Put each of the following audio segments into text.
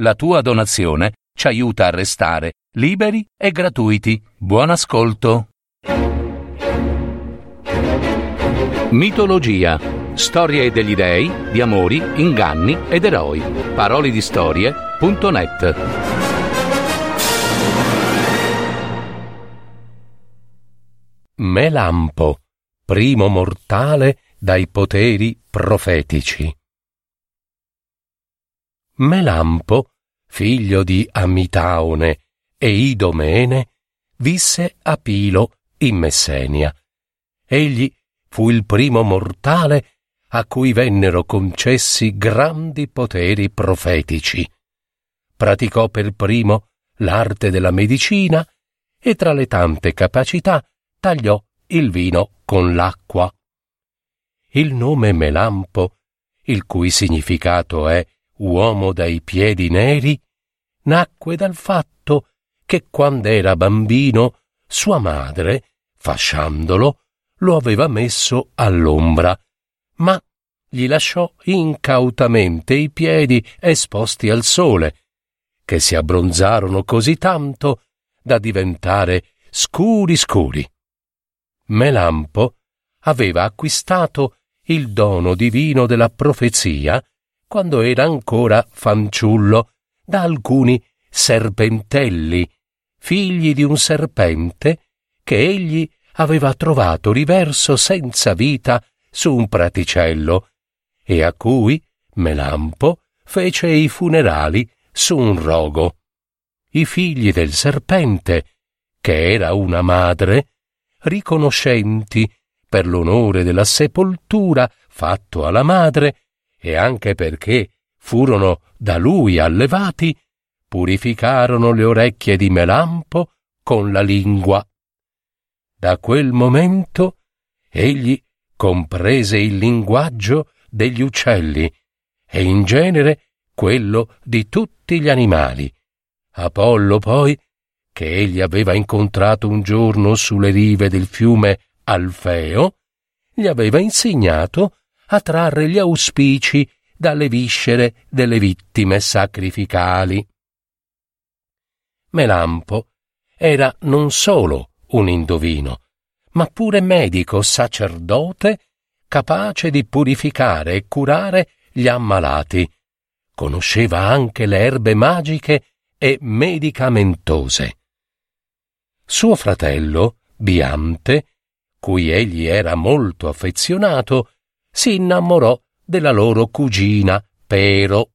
La tua donazione ci aiuta a restare liberi e gratuiti. Buon ascolto. Mitologia. Storie degli dei, di amori, inganni ed eroi. Parole di storie.net. Melampo, primo mortale dai poteri profetici. Melampo, figlio di Amitaone e Idomene, visse a Pilo in Messenia. Egli fu il primo mortale a cui vennero concessi grandi poteri profetici. Praticò per primo l'arte della medicina e tra le tante capacità tagliò il vino con l'acqua. Il nome Melampo, il cui significato è uomo dai piedi neri, nacque dal fatto che quando era bambino sua madre, fasciandolo, lo aveva messo all'ombra, ma gli lasciò incautamente i piedi esposti al sole, che si abbronzarono così tanto da diventare scuri scuri. Melampo aveva acquistato il dono divino della profezia quando era ancora fanciullo da alcuni serpentelli, figli di un serpente che egli aveva trovato riverso senza vita su un praticello e a cui Melampo fece i funerali su un rogo. I figli del serpente, che era una madre, riconoscenti per l'onore della sepoltura fatto alla madre e anche perché furono da lui allevati, purificarono le orecchie di Melampo con la lingua. Da quel momento egli comprese il linguaggio degli uccelli e in genere quello di tutti gli animali. Apollo poi, che egli aveva incontrato un giorno sulle rive del fiume Alfeo, gli aveva insegnato a trarre gli auspici dalle viscere delle vittime sacrificali. Melampo era non solo un indovino, ma pure medico sacerdote capace di purificare e curare gli ammalati. Conosceva anche le erbe magiche e medicamentose. Suo fratello, Biante, cui egli era molto affezionato, si innamorò della loro cugina Pero.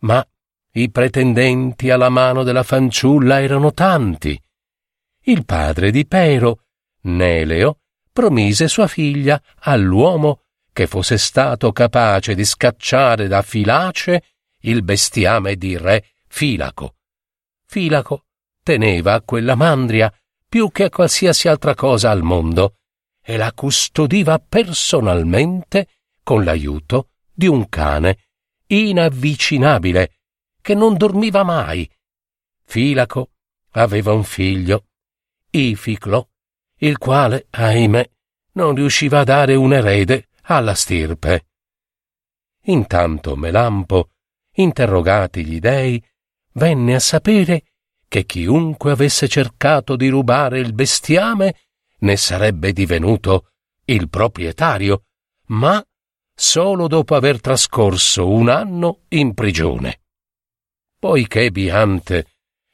Ma i pretendenti alla mano della fanciulla erano tanti. Il padre di Pero, Neleo, promise sua figlia all'uomo che fosse stato capace di scacciare da Filace il bestiame di re Filaco. Filaco teneva a quella mandria più che a qualsiasi altra cosa al mondo e la custodiva personalmente con l'aiuto di un cane inavvicinabile che non dormiva mai. Filaco aveva un figlio, Ificlo, il quale, ahimè, non riusciva a dare un erede alla stirpe. Intanto Melampo, interrogati gli dei, venne a sapere che chiunque avesse cercato di rubare il bestiame ne sarebbe divenuto il proprietario, ma solo dopo aver trascorso un anno in prigione. Poiché Biante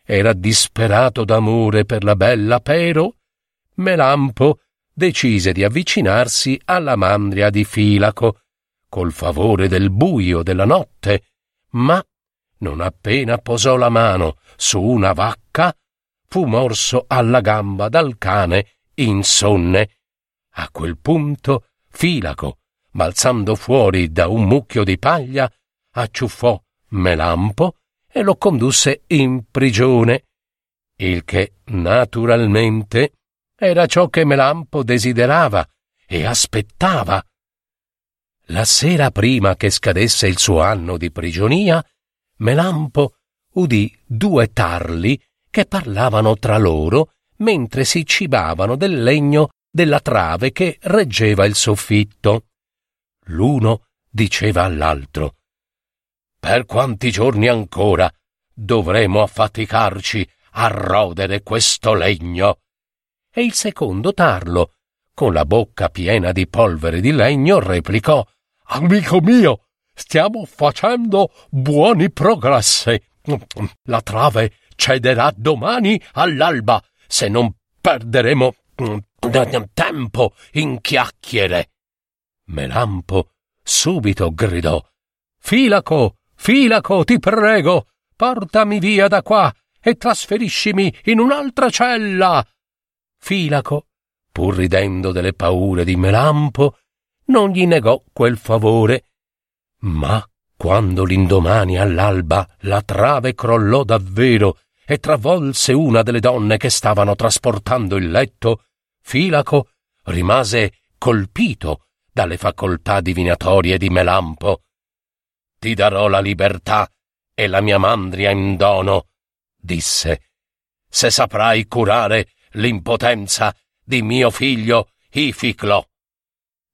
era disperato d'amore per la bella Pero, Melampo decise di avvicinarsi alla mandria di Filaco, col favore del buio della notte, ma non appena posò la mano su una vacca, fu morso alla gamba dal cane insonne. A quel punto Filaco, balzando fuori da un mucchio di paglia, acciuffò Melampo e lo condusse in prigione, il che naturalmente era ciò che Melampo desiderava e aspettava. La sera prima che scadesse il suo anno di prigionia, Melampo udì due tarli che parlavano tra loro mentre si cibavano del legno della trave che reggeva il soffitto. L'uno diceva all'altro Per quanti giorni ancora dovremo affaticarci a rodere questo legno. E il secondo tarlo, con la bocca piena di polvere di legno, replicò Amico mio, stiamo facendo buoni progressi. La trave cederà domani all'alba, se non perderemo tempo in chiacchiere. Melampo subito gridò Filaco, Filaco, ti prego, portami via da qua e trasferiscimi in un'altra cella. Filaco, pur ridendo delle paure di Melampo, non gli negò quel favore. Ma quando l'indomani all'alba la trave crollò davvero e travolse una delle donne che stavano trasportando il letto, Filaco rimase colpito dalle facoltà divinatorie di Melampo. Ti darò la libertà e la mia mandria in dono, disse, se saprai curare l'impotenza di mio figlio Ificlo.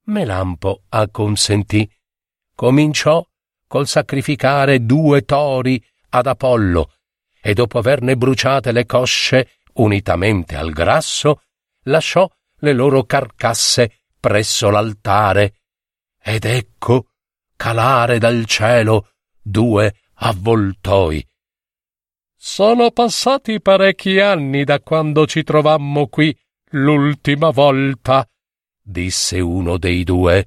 Melampo acconsentì. Cominciò col sacrificare due tori ad Apollo e dopo averne bruciate le cosce unitamente al grasso, lasciò le loro carcasse presso l'altare. Ed ecco calare dal cielo due avvoltoi. Sono passati parecchi anni da quando ci trovammo qui l'ultima volta, disse uno dei due.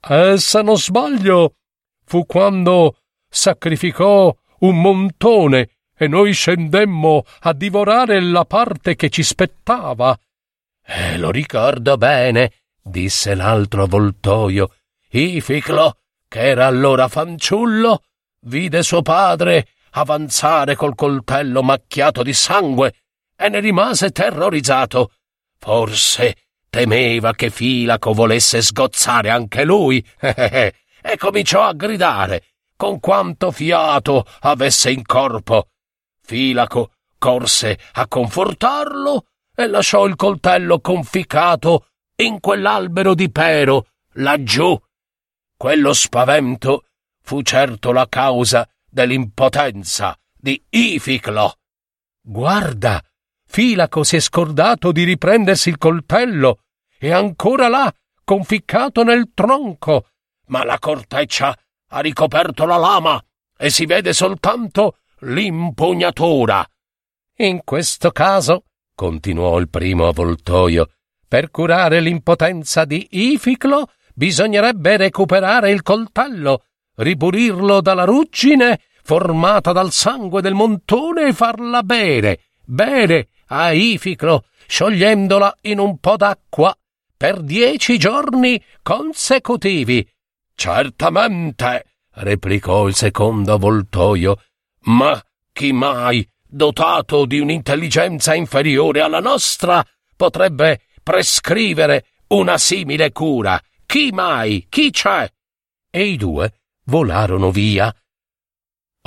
E se non sbaglio, fu quando sacrificò un montone e noi scendemmo a divorare la parte che ci spettava. Eh, lo ricordo bene, disse l'altro avvoltoio. Ificlo, che era allora fanciullo, vide suo padre avanzare col coltello macchiato di sangue e ne rimase terrorizzato. Forse temeva che Filaco volesse sgozzare anche lui e cominciò a gridare con quanto fiato avesse in corpo. Filaco corse a confortarlo e lasciò il coltello conficcato in quell'albero di pero laggiù. Quello spavento fu certo la causa dell'impotenza di Ificlo. Guarda, Filaco si è scordato di riprendersi il coltello e ancora là, conficcato nel tronco, ma la corteccia ha ricoperto la lama e si vede soltanto l'impugnatura. In questo caso, continuò il primo avvoltoio, per curare l'impotenza di Ificlo bisognerebbe recuperare il coltello, ripulirlo dalla ruggine formata dal sangue del montone e farla bere, bere a Ificlo, sciogliendola in un po' d'acqua per dieci giorni consecutivi. Certamente, replicò il secondo avvoltoio, ma chi mai, dotato di un'intelligenza inferiore alla nostra, potrebbe prescrivere una simile cura? Chi mai? Chi c'è? E i due volarono via.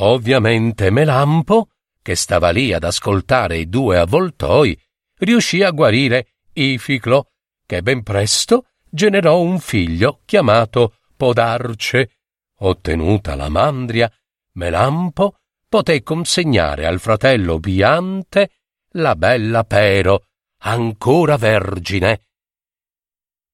Ovviamente Melampo, che stava lì ad ascoltare i due avvoltoi, riuscì a guarire Ificlo, che ben presto generò un figlio chiamato Podarce. Ottenuta la mandria, Melampo poté consegnare al fratello Biante la bella Pero, ancora vergine.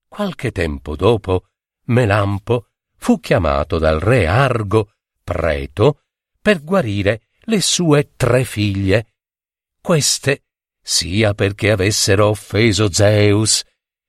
Qualche tempo dopo, Melampo fu chiamato dal re Argo, preto, per guarire le sue tre figlie. Queste, sia perché avessero offeso Zeus,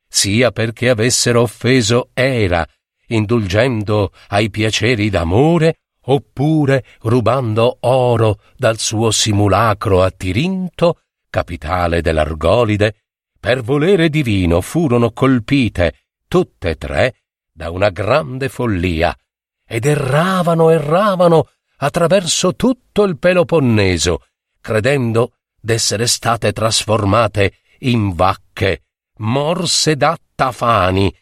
sia perché avessero offeso Era, indulgendo ai piaceri d'amore, oppure rubando oro dal suo simulacro a Tirinto, capitale dell'Argolide, per volere divino furono colpite tutte e tre da una grande follia ed erravano, erravano attraverso tutto il Peloponneso, credendo d'essere state trasformate in vacche, morse da tafani,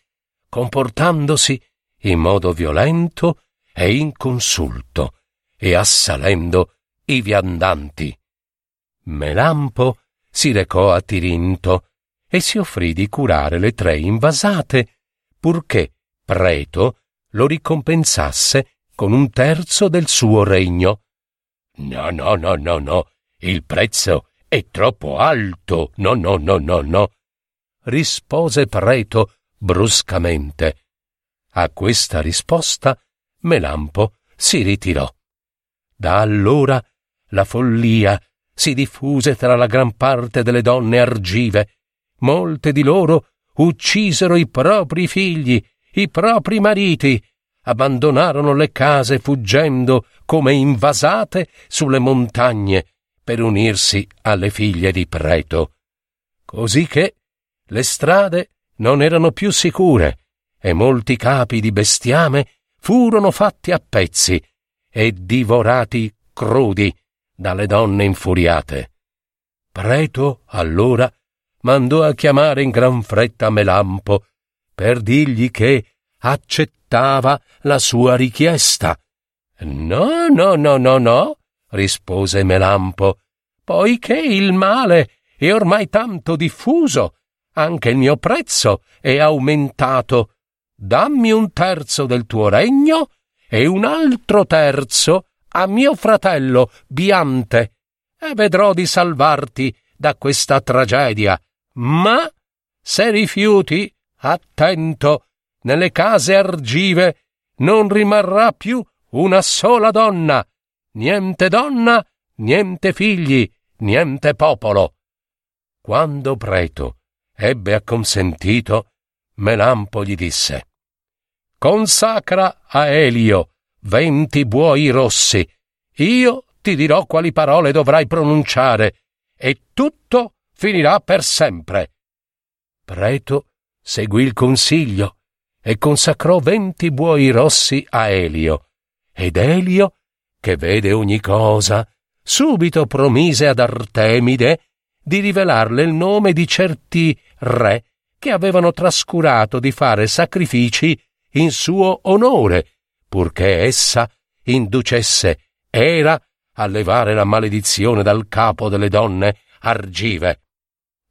comportandosi in modo violento e inconsulto e assalendo i viandanti. Melampo si recò a Tirinto e si offrì di curare le tre invasate, purché Preto lo ricompensasse con un terzo del suo regno. No, no, no, no, no, il prezzo è troppo alto. No, no, no, no, no, rispose Preto bruscamente. A questa risposta Melampo si ritirò. Da allora la follia si diffuse tra la gran parte delle donne argive. Molte di loro uccisero i propri figli, i propri mariti, abbandonarono le case fuggendo come invasate sulle montagne per unirsi alle figlie di Preto. Così che le strade non erano più sicure e molti capi di bestiame furono fatti a pezzi e divorati crudi dalle donne infuriate. Preto, allora, mandò a chiamare in gran fretta Melampo per dirgli che accettava la sua richiesta. No, no, no, no, no, rispose Melampo, poiché il male è ormai tanto diffuso, anche il mio prezzo è aumentato. Dammi un terzo del tuo regno e un altro terzo a mio fratello Biante, e vedrò di salvarti da questa tragedia. Ma se rifiuti, attento, nelle case argive non rimarrà più una sola donna, niente donna, niente figli, niente popolo. Quando Preto ebbe acconsentito, Melampo gli disse Consacra a Elio venti buoi rossi. Io ti dirò quali parole dovrai pronunciare, e tutto finirà per sempre. Preto seguì il consiglio e consacrò venti buoi rossi a Elio. Ed Elio, che vede ogni cosa, subito promise ad Artemide di rivelarle il nome di certi re che avevano trascurato di fare sacrifici in suo onore, purché essa inducesse Era a levare la maledizione dal capo delle donne argive.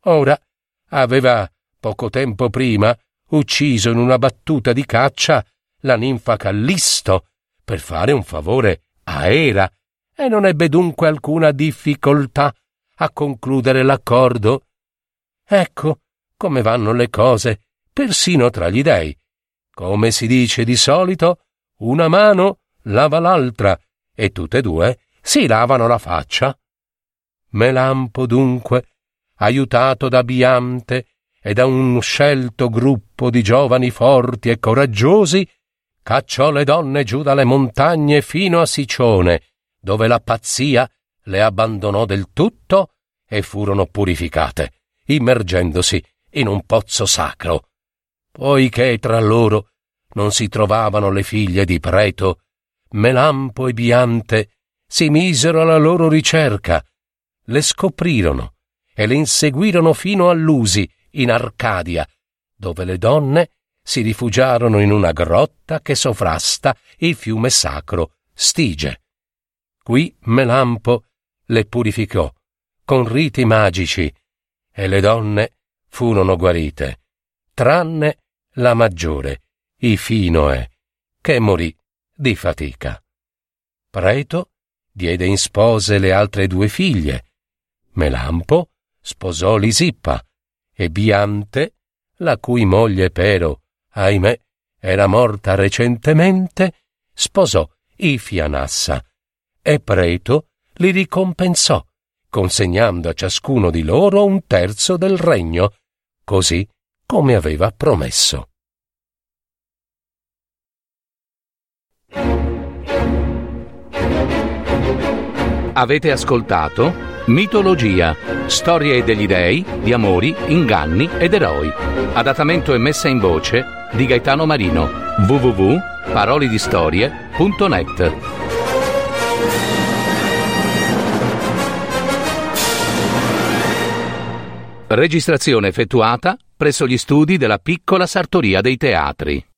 Ora aveva poco tempo prima ucciso in una battuta di caccia la ninfa Callisto per fare un favore a Era e non ebbe dunque alcuna difficoltà a concludere l'accordo. Ecco come vanno le cose, persino tra gli dei. Come si dice di solito, una mano lava l'altra e tutte e due si lavano la faccia. Melampo dunque, aiutato da Biante e da un scelto gruppo di giovani forti e coraggiosi, cacciò le donne giù dalle montagne fino a Sicione, dove la pazzia le abbandonò del tutto e furono purificate, immergendosi in un pozzo sacro. Poiché tra loro non si trovavano le figlie di Preto, Melampo e Biante si misero alla loro ricerca, le scoprirono e le inseguirono fino a Lusi, in Arcadia, dove le donne si rifugiarono in una grotta che sovrasta il fiume sacro Stige. Qui Melampo le purificò con riti magici e le donne furono guarite, tranne la maggiore, Ifinoe, che morì di fatica. Preto diede in spose le altre due figlie. Melampo sposò Lisippa e Biante, la cui moglie però, ahimè, era morta recentemente, sposò Ifianassa e Preto li ricompensò, consegnando a ciascuno di loro un terzo del regno, così come aveva promesso. Avete ascoltato Mitologia, storie degli dei, di amori, inganni ed eroi. Adattamento e messa in voce di Gaetano Marino. www.parolidistorie.net Registrazione effettuata presso gli studi della piccola sartoria dei teatri.